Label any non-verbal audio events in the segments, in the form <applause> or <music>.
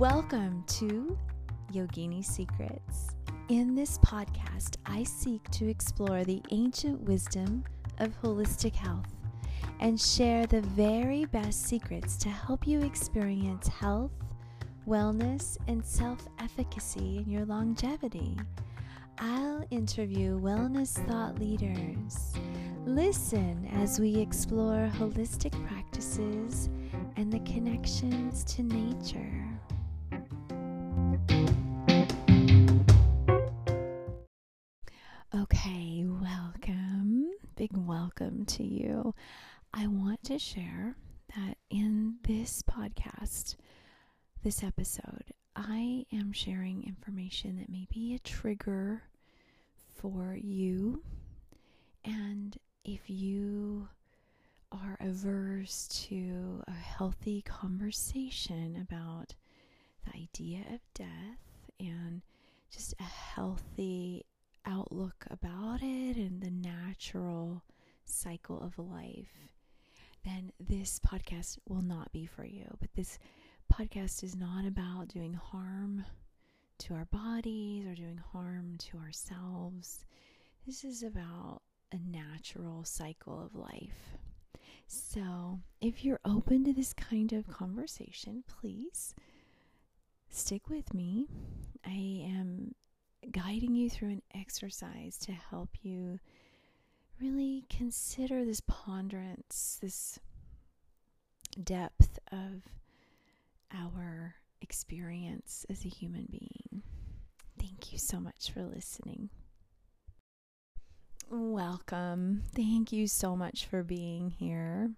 Welcome to Yogini Secrets. In this podcast, I seek to explore the ancient wisdom of holistic health and share the very best secrets to help you experience health, wellness, and self efficacy in your longevity. I'll interview wellness thought leaders. Listen as we explore holistic practices and the connections to nature. Share that in this podcast, this episode, I am sharing information that may be a trigger for you. And if you are averse to a healthy conversation about the idea of death and just a healthy outlook about it and the natural cycle of life, then this podcast will not be for you. But this podcast is not about doing harm to our bodies or doing harm to ourselves. This is about a natural cycle of life. So, if you're open to this kind of conversation, please stick with me. I am guiding you through an exercise to help you really consider this ponderance, this depth of our experience as a human being. Thank you so much for listening. Welcome. Thank you so much for being here.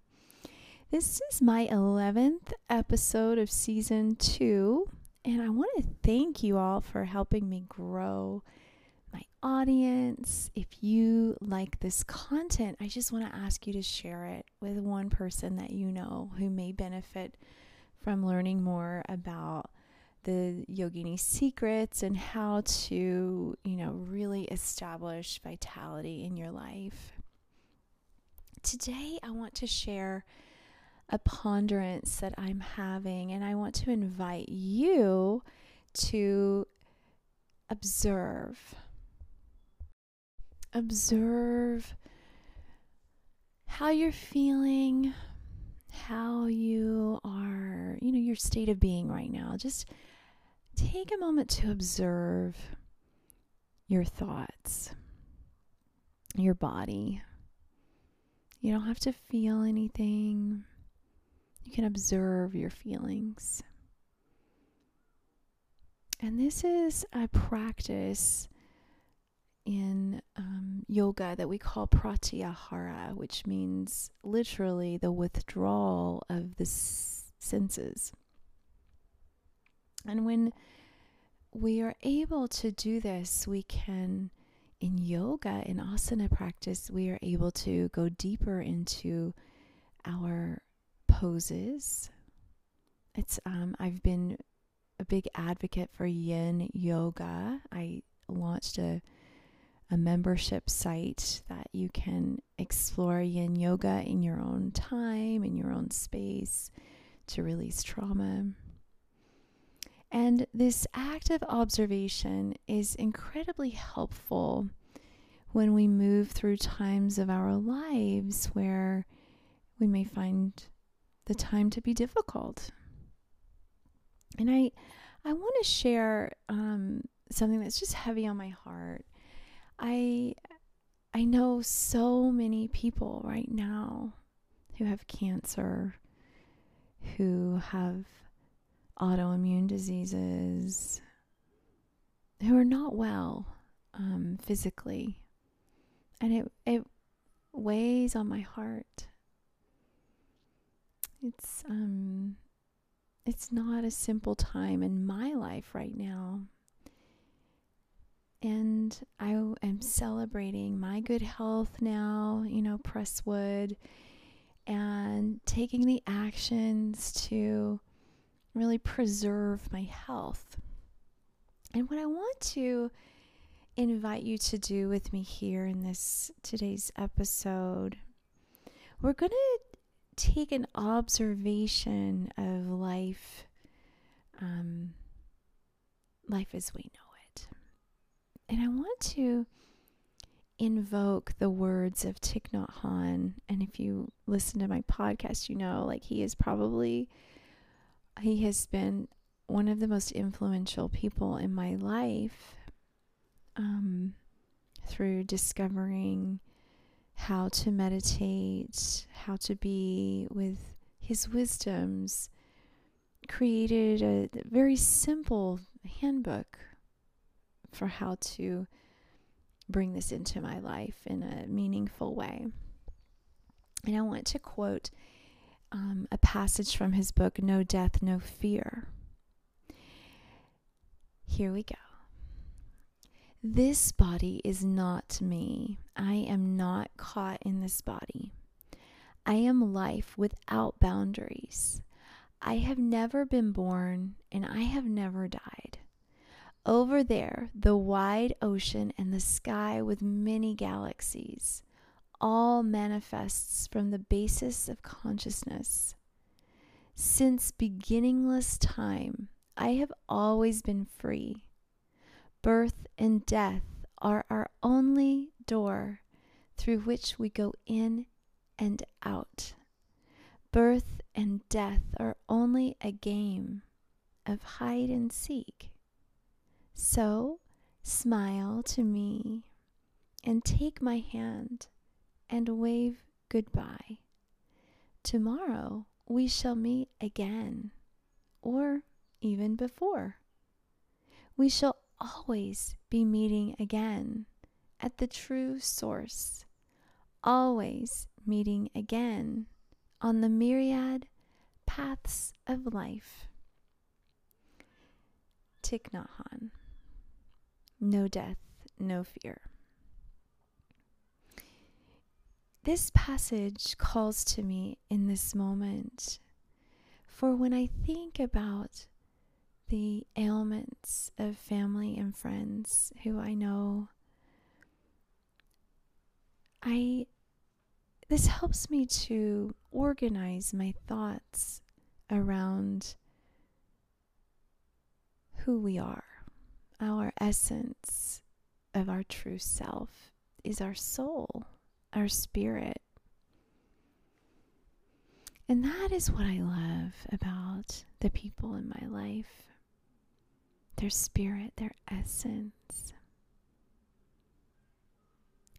This is my 11th episode of season two, and I want to thank you all for helping me grow my audience. If you like this content, I just want to ask you to share it with one person that you know who may benefit from learning more about the yogini secrets and how to, you know, really establish vitality in your life. Today, I want to share a ponderance that I'm having, and I want to invite you to observe. Observe how you're feeling, how you are, you know, your state of being right now. Just take a moment to observe your thoughts, your body. You don't have to feel anything. You can observe your feelings. And this is a practice in um, yoga that we call pratyahara, which means literally the withdrawal of the s- senses. And when we are able to do this, we can, in yoga, in asana practice, we are able to go deeper into our poses. It's um, I've been a big advocate for Yin yoga. I launched a a membership site that you can explore yin yoga in your own time, in your own space to release trauma. And this act of observation is incredibly helpful when we move through times of our lives where we may find the time to be difficult. And I, I want to share um, something that's just heavy on my heart. I I know so many people right now who have cancer, who have autoimmune diseases, who are not well um, physically, and it it weighs on my heart. It's um it's not a simple time in my life right now. And I am celebrating my good health now, you know, press wood, and taking the actions to really preserve my health. And what I want to invite you to do with me here in this today's episode, we're going to take an observation of life um, life as we know. And I want to invoke the words of Thich Nhat Hanh. And if you listen to my podcast, you know, like he is probably, he has been one of the most influential people in my life um, through discovering how to meditate, how to be with his wisdoms, created a very simple handbook for how to bring this into my life in a meaningful way. And I want to quote um, a passage from his book, No Death, No Fear. Here we go. This body is not me. I am not caught in this body. I am life without boundaries. I have never been born and I have never died. Over there, the wide ocean and the sky with many galaxies, all manifests from the basis of consciousness. Since beginningless time, I have always been free Birth and death are our only door through which we go in and out. Birth and death are only a game of hide and seek. So smile to me and take my hand and wave goodbye. Tomorrow we shall meet again, or even before. We shall always be meeting again at the true source, always meeting again on the myriad paths of life. Thich Nhat Hanh. No death, no fear. This passage calls to me in this moment, for when I think about the ailments of family and friends who I know. I this helps me to organize my thoughts around who we are. Our essence of our true self is our soul, our spirit. And that is what I love about the people in my life their spirit, their essence.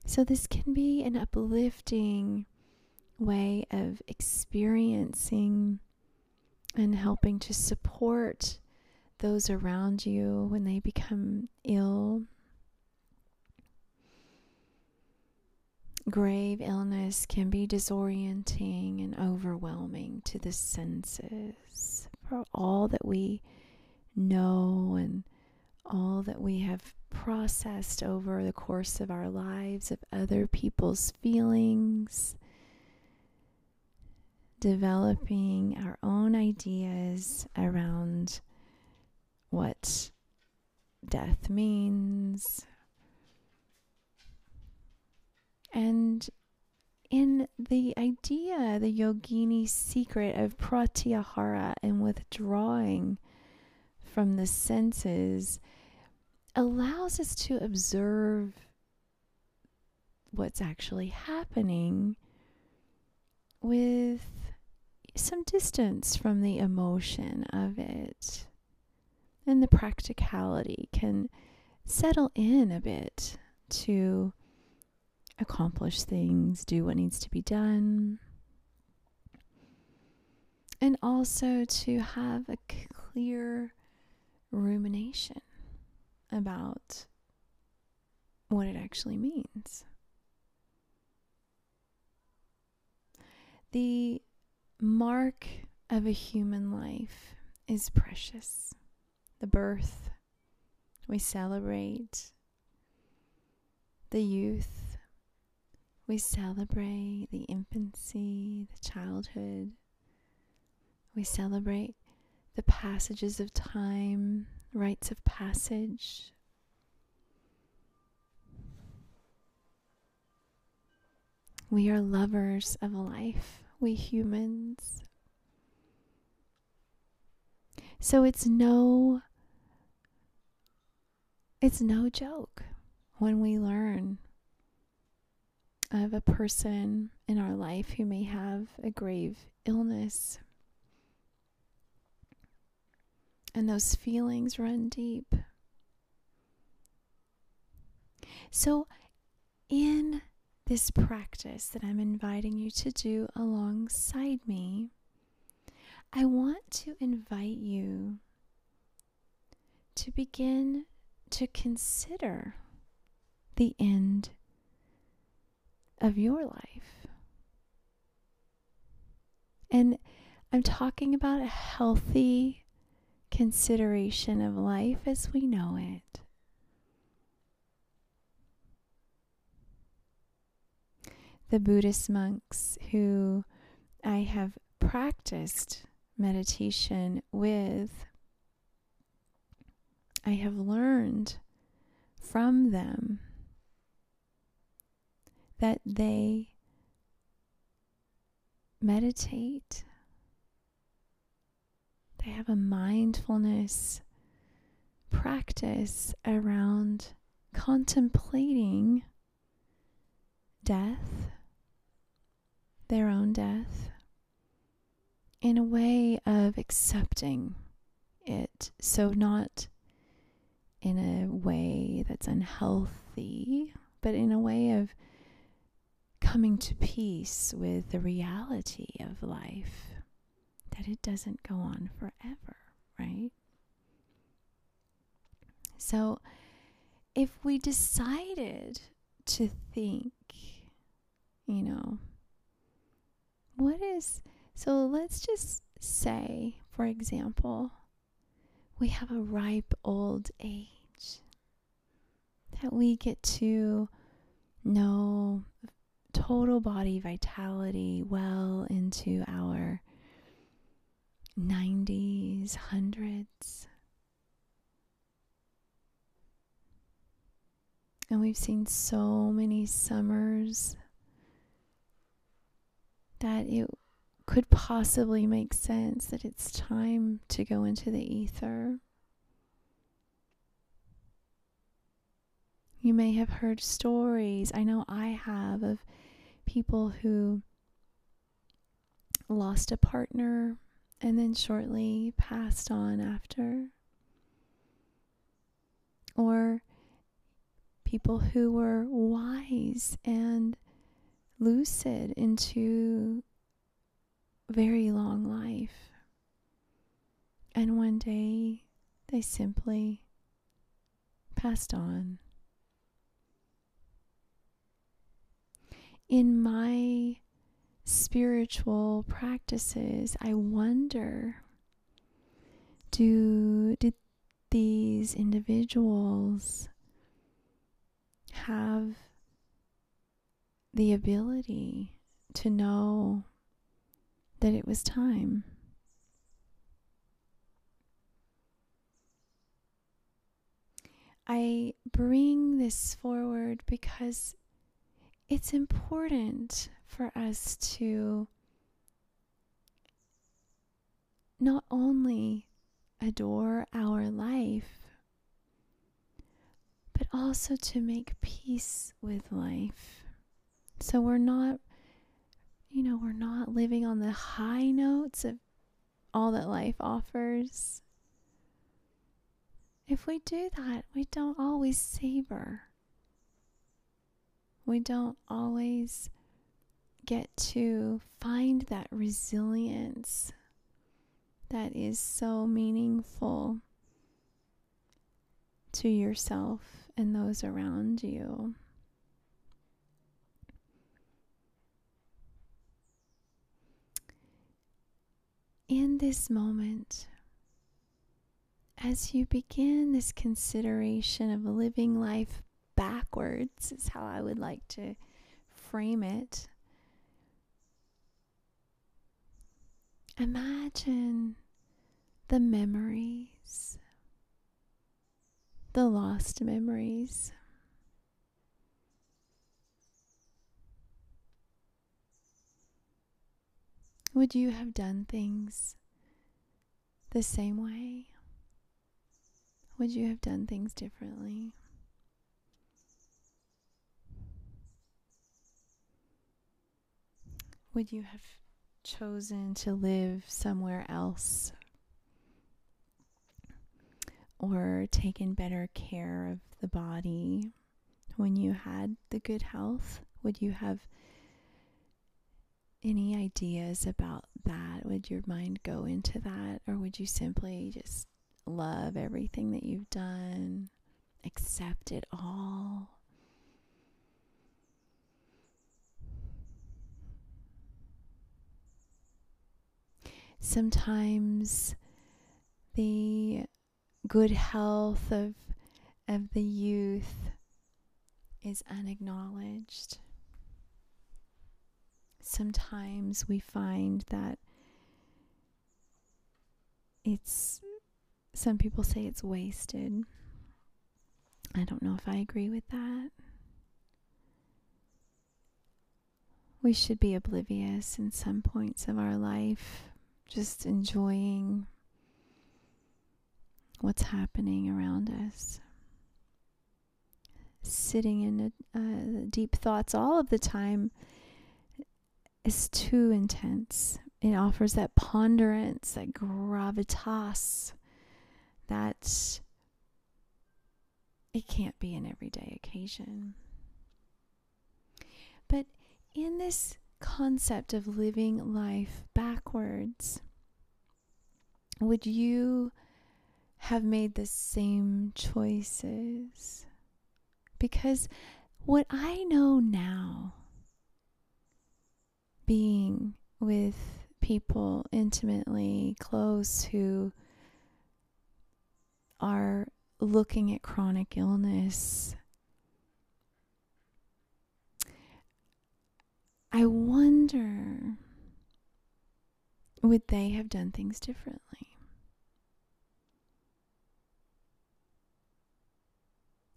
So, this can be an uplifting way of experiencing and helping to support those around you when they become ill. Grave illness can be disorienting and overwhelming to the senses for all that we know and all that we have processed over the course of our lives of other people's feelings, developing our own ideas around what death means. And in the idea, the yogini secret of pratyahara and withdrawing from the senses allows us to observe what's actually happening with some distance from the emotion of it. And the practicality can settle in a bit to accomplish things, do what needs to be done, and also to have a clear rumination about what it actually means. The mark of a human life is precious. The birth, we celebrate. The youth, we celebrate the infancy, the childhood. We celebrate the passages of time, rites of passage. We are lovers of life, we humans. So it's no it's no joke when we learn of a person in our life who may have a grave illness. And those feelings run deep. So, in this practice that I'm inviting you to do alongside me, I want to invite you to begin to consider the end of your life. And I'm talking about a healthy consideration of life as we know it. The Buddhist monks who I have practiced meditation with, I have learned from them that they meditate. They have a mindfulness practice around contemplating death, their own death, in a way of accepting it. So, not in a way that's unhealthy, but in a way of coming to peace with the reality of life that it doesn't go on forever, right? So, if we decided to think, you know, what is, so let's just say, for example, we have a ripe old age that we get to know total body vitality well into our 90s, hundreds. And we've seen so many summers that it could possibly make sense that it's time to go into the ether. You may have heard stories, I know I have, of people who lost a partner and then shortly passed on after. Or people who were wise and lucid into very long life. And one day they simply passed on. in my spiritual practices, I wonder do did these individuals have the ability to know that it was time? I bring this forward because it's important for us to not only adore our life, but also to make peace with life. So we're not, you know, we're not living on the high notes of all that life offers. If we do that, we don't always savor we don't always get to find that resilience that is so meaningful to yourself and those around you. In this moment, as you begin this consideration of living life backwards, is how I would like to frame it. Imagine the memories, the lost memories. Would you have done things the same way? Would you have done things differently? Would you have chosen to live somewhere else or taken better care of the body when you had the good health? Would you have any ideas about that? Would your mind go into that? Or would you simply just love everything that you've done, accept it all? Sometimes the good health of of the youth is unacknowledged. Sometimes we find that it's some people say it's wasted. I don't know if I agree with that. We should be oblivious in some points of our life just enjoying what's happening around us. Sitting in a, uh, deep thoughts all of the time is too intense. It offers that ponderance, that gravitas, that it can't be an everyday occasion. But in this concept of living life backwards, would you have made the same choices? Because what I know now, being with people intimately close who are looking at chronic illness I wonder would they have done things differently?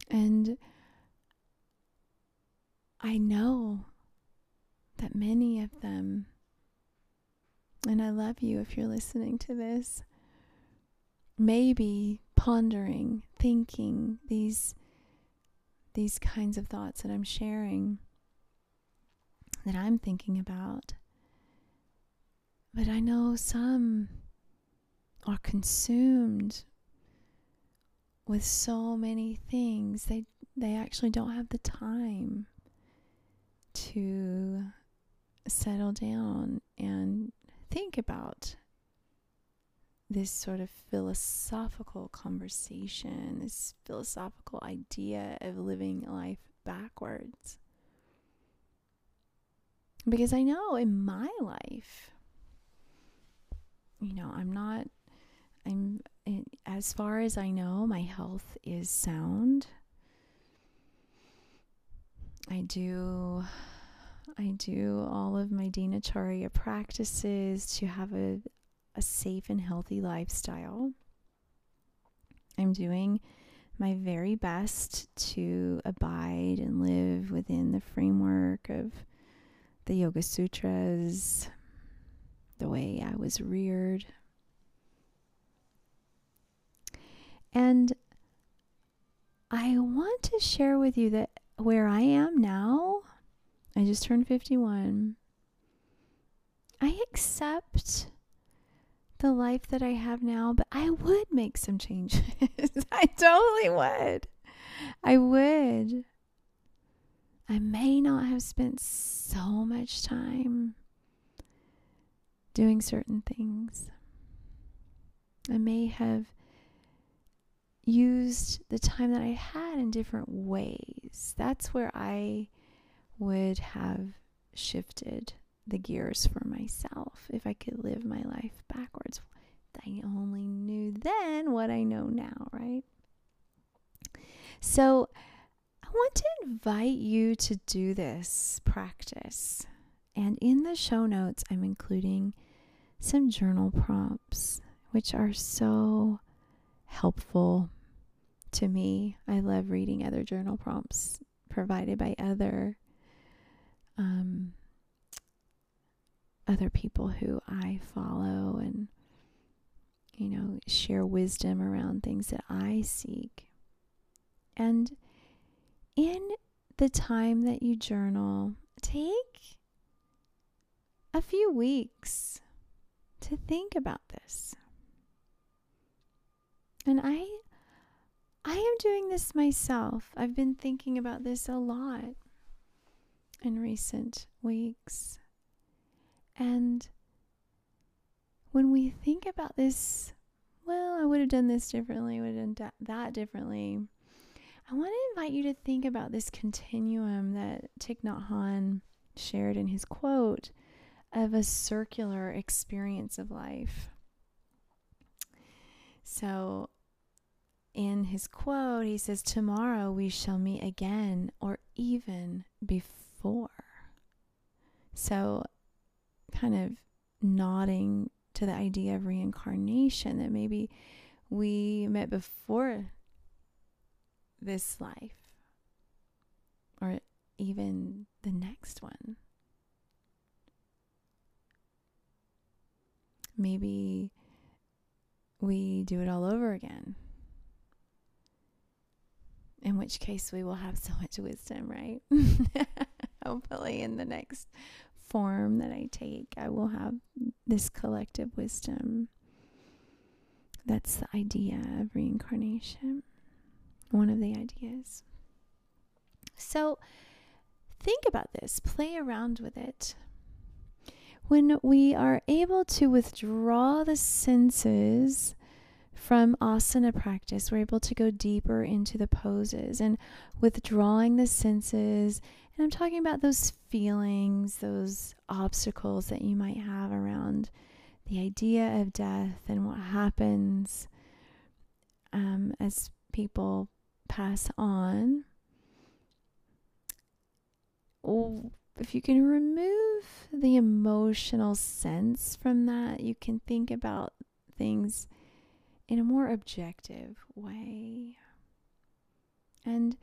And I know that many of them, and I love you if you're listening to this, maybe pondering, thinking these these kinds of thoughts that I'm sharing that I'm thinking about. But I know some are consumed with so many things. They they actually don't have the time to settle down and think about this sort of philosophical conversation, this philosophical idea of living life backwards. Because I know in my life, you know, I'm not, I'm, as far as I know, my health is sound. I do, I do all of my Dinacharya practices to have a, a safe and healthy lifestyle. I'm doing my very best to abide and live within the framework of the Yoga Sutras, the way I was reared. And I want to share with you that where I am now, I just turned 51. I accept the life that I have now, but I would make some changes. <laughs> I totally would. I would. I may not have spent so much time doing certain things. I may have used the time that I had in different ways. That's where I would have shifted the gears for myself if I could live my life backwards. I only knew then what I know now, right? So, I want to invite you to do this practice. And in the show notes, I'm including some journal prompts, which are so helpful to me. I love reading other journal prompts provided by other um, other people who I follow and you know, share wisdom around things that I seek. And in the time that you journal, take a few weeks to think about this. And I I am doing this myself. I've been thinking about this a lot in recent weeks. And when we think about this, well, I would have done this differently, would have done that differently. I want to invite you to think about this continuum that Thich Nhat Hanh shared in his quote of a circular experience of life. So, in his quote, he says, Tomorrow we shall meet again, or even before. So, kind of nodding to the idea of reincarnation that maybe we met before this life or even the next one. Maybe we do it all over again. In which case, we will have so much wisdom, right? <laughs> In the next form that I take, I will have this collective wisdom. That's the idea of reincarnation, one of the ideas. So, think about this, play around with it. When we are able to withdraw the senses from asana practice, we're able to go deeper into the poses and withdrawing the senses. And I'm talking about those feelings, those obstacles that you might have around the idea of death and what happens um, as people pass on. If you can remove the emotional sense from that, you can think about things in a more objective way. And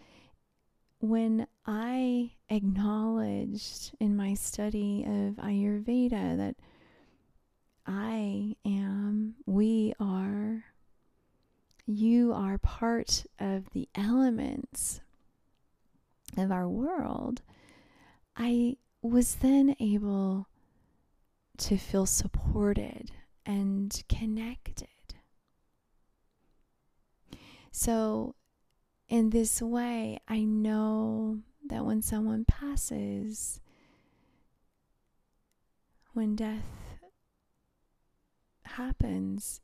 when I acknowledged in my study of Ayurveda that I am, we are, you are part of the elements of our world, I was then able to feel supported and connected. So, in this way, I know that when someone passes, when death happens,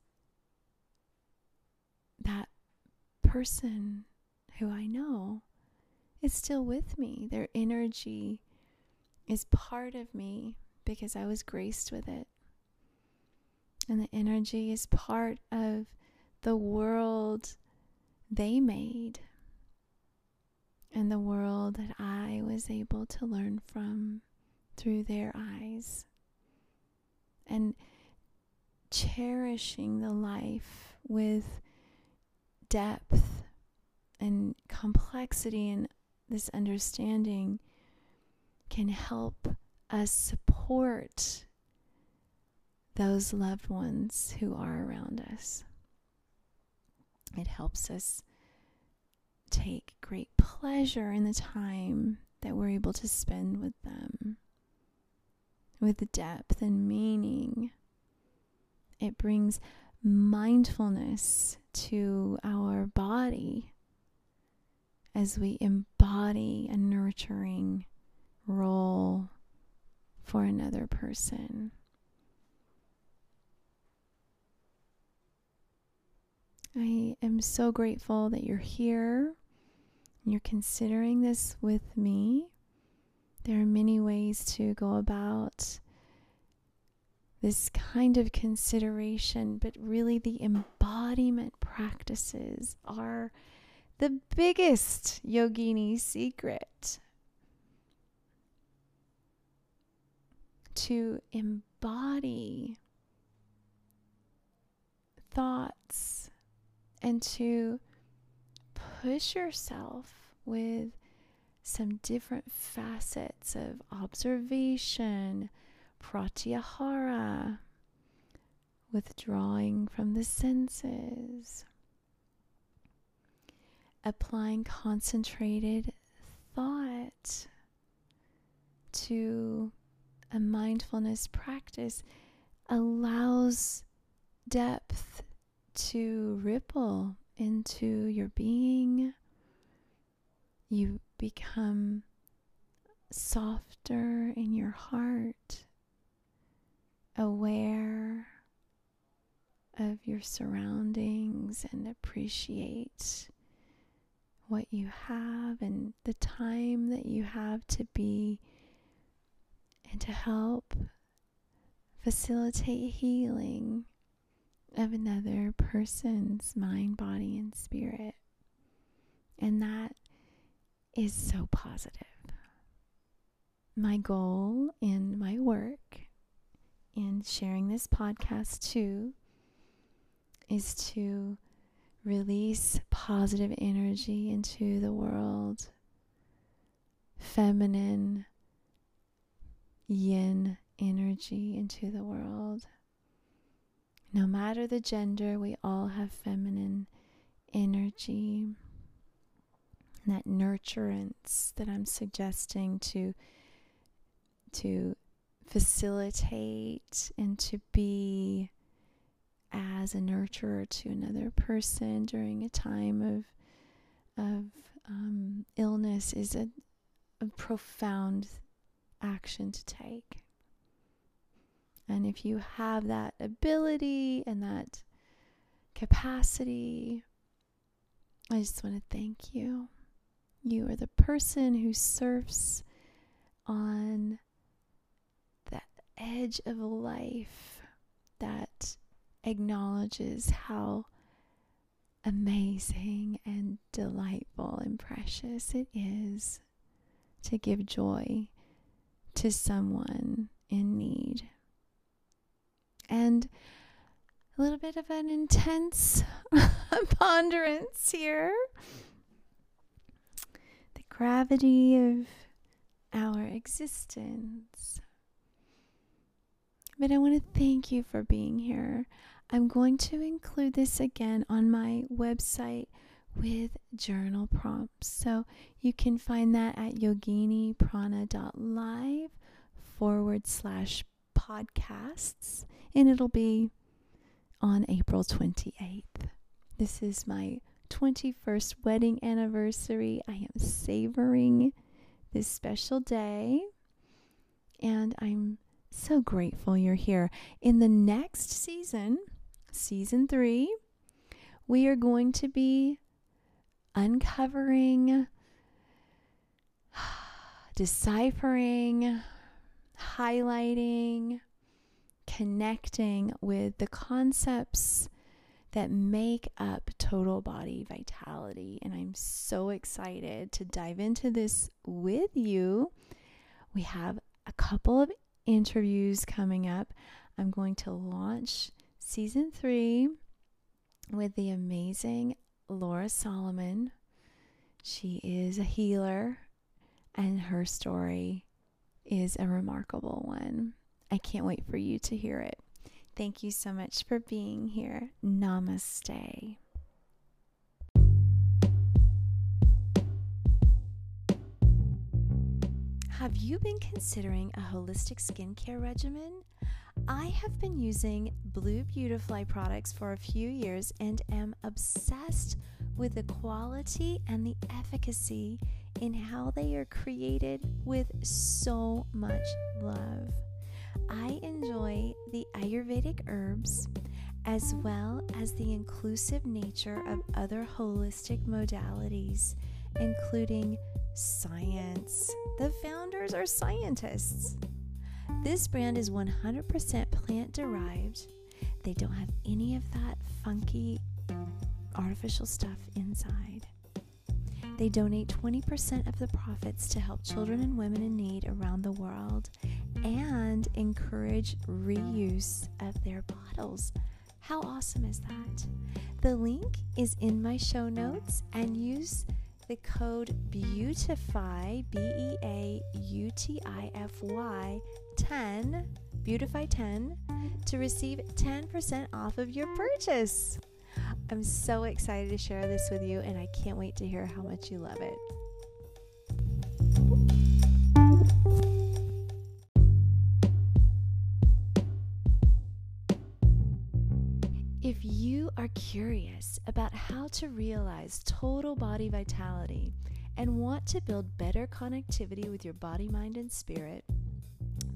that person who I know is still with me. Their energy is part of me because I was graced with it. And the energy is part of the world they made the world that I was able to learn from through their eyes. And cherishing the life with depth and complexity and this understanding can help us support those loved ones who are around us. It helps us take great pleasure in the time that we're able to spend with them, with depth and meaning. It brings mindfulness to our body as we embody a nurturing role for another person. I am so grateful that you're here. You're considering this with me. There are many ways to go about this kind of consideration, but really the embodiment practices are the biggest yogini secret. To embody thoughts and to push yourself with some different facets of observation, pratyahara, withdrawing from the senses, applying concentrated thought to a mindfulness practice allows depth to ripple into your being. You become softer in your heart, aware of your surroundings, and appreciate what you have and the time that you have to be and to help facilitate healing of another person's mind, body, and spirit. And that is so positive. My goal in my work in sharing this podcast too is to release positive energy into the world, feminine yin energy into the world. No matter the gender, we all have feminine energy. that nurturance that I'm suggesting to to facilitate and to be as a nurturer to another person during a time of of um, illness is a, a profound action to take. And if you have that ability and that capacity, I just want to thank you. You are the person who surfs on the edge of life that acknowledges how amazing and delightful and precious it is to give joy to someone in need. And a little bit of an intense <laughs> ponderance here. The gravity of our existence. But I want to thank you for being here. I'm going to include this again on my website with journal prompts. So you can find that at yoginiprana.live forward slash podcasts, and it'll be on April 28th. This is my 21st wedding anniversary. I am savoring this special day, and I'm so grateful you're here. In the next season, season three, we are going to be uncovering, <sighs> deciphering, highlighting, connecting with the concepts that make up total body vitality. And I'm so excited to dive into this with you. We have a couple of interviews coming up. I'm going to launch season three with the amazing Laura Solomon. She is a healer, and her story is a remarkable one. I can't wait for you to hear it. Thank you so much for being here. Namaste. Have you been considering a holistic skincare regimen? I have been using Blue Beautifly products for a few years and am obsessed with the quality and the efficacy in how they are created with so much love. Ayurvedic herbs as well as the inclusive nature of other holistic modalities, including science. The founders are scientists. This brand is 100% plant derived. They don't have any of that funky artificial stuff inside. They donate 20% of the profits to help children and women in need around the world and encourage reuse of their bottles. How awesome is that? The link is in my show notes and use the code BEAUTIFY, B E A U T I F Y 10 Beautify10 to receive 10% off of your purchase. I'm so excited to share this with you, and I can't wait to hear how much you love it. Are curious about how to realize total body vitality and want to build better connectivity with your body, mind, and spirit,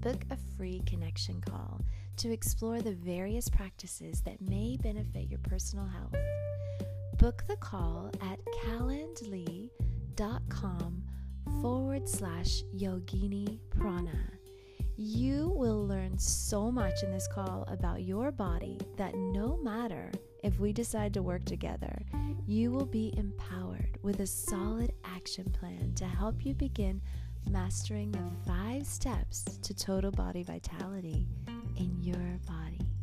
book a free connection call to explore the various practices that may benefit your personal health. Book the call at calendly.com forward slash yogini prana. You will learn so much in this call about your body that no matter if we decide to work together, you will be empowered with a solid action plan to help you begin mastering the five steps to total body vitality in your body.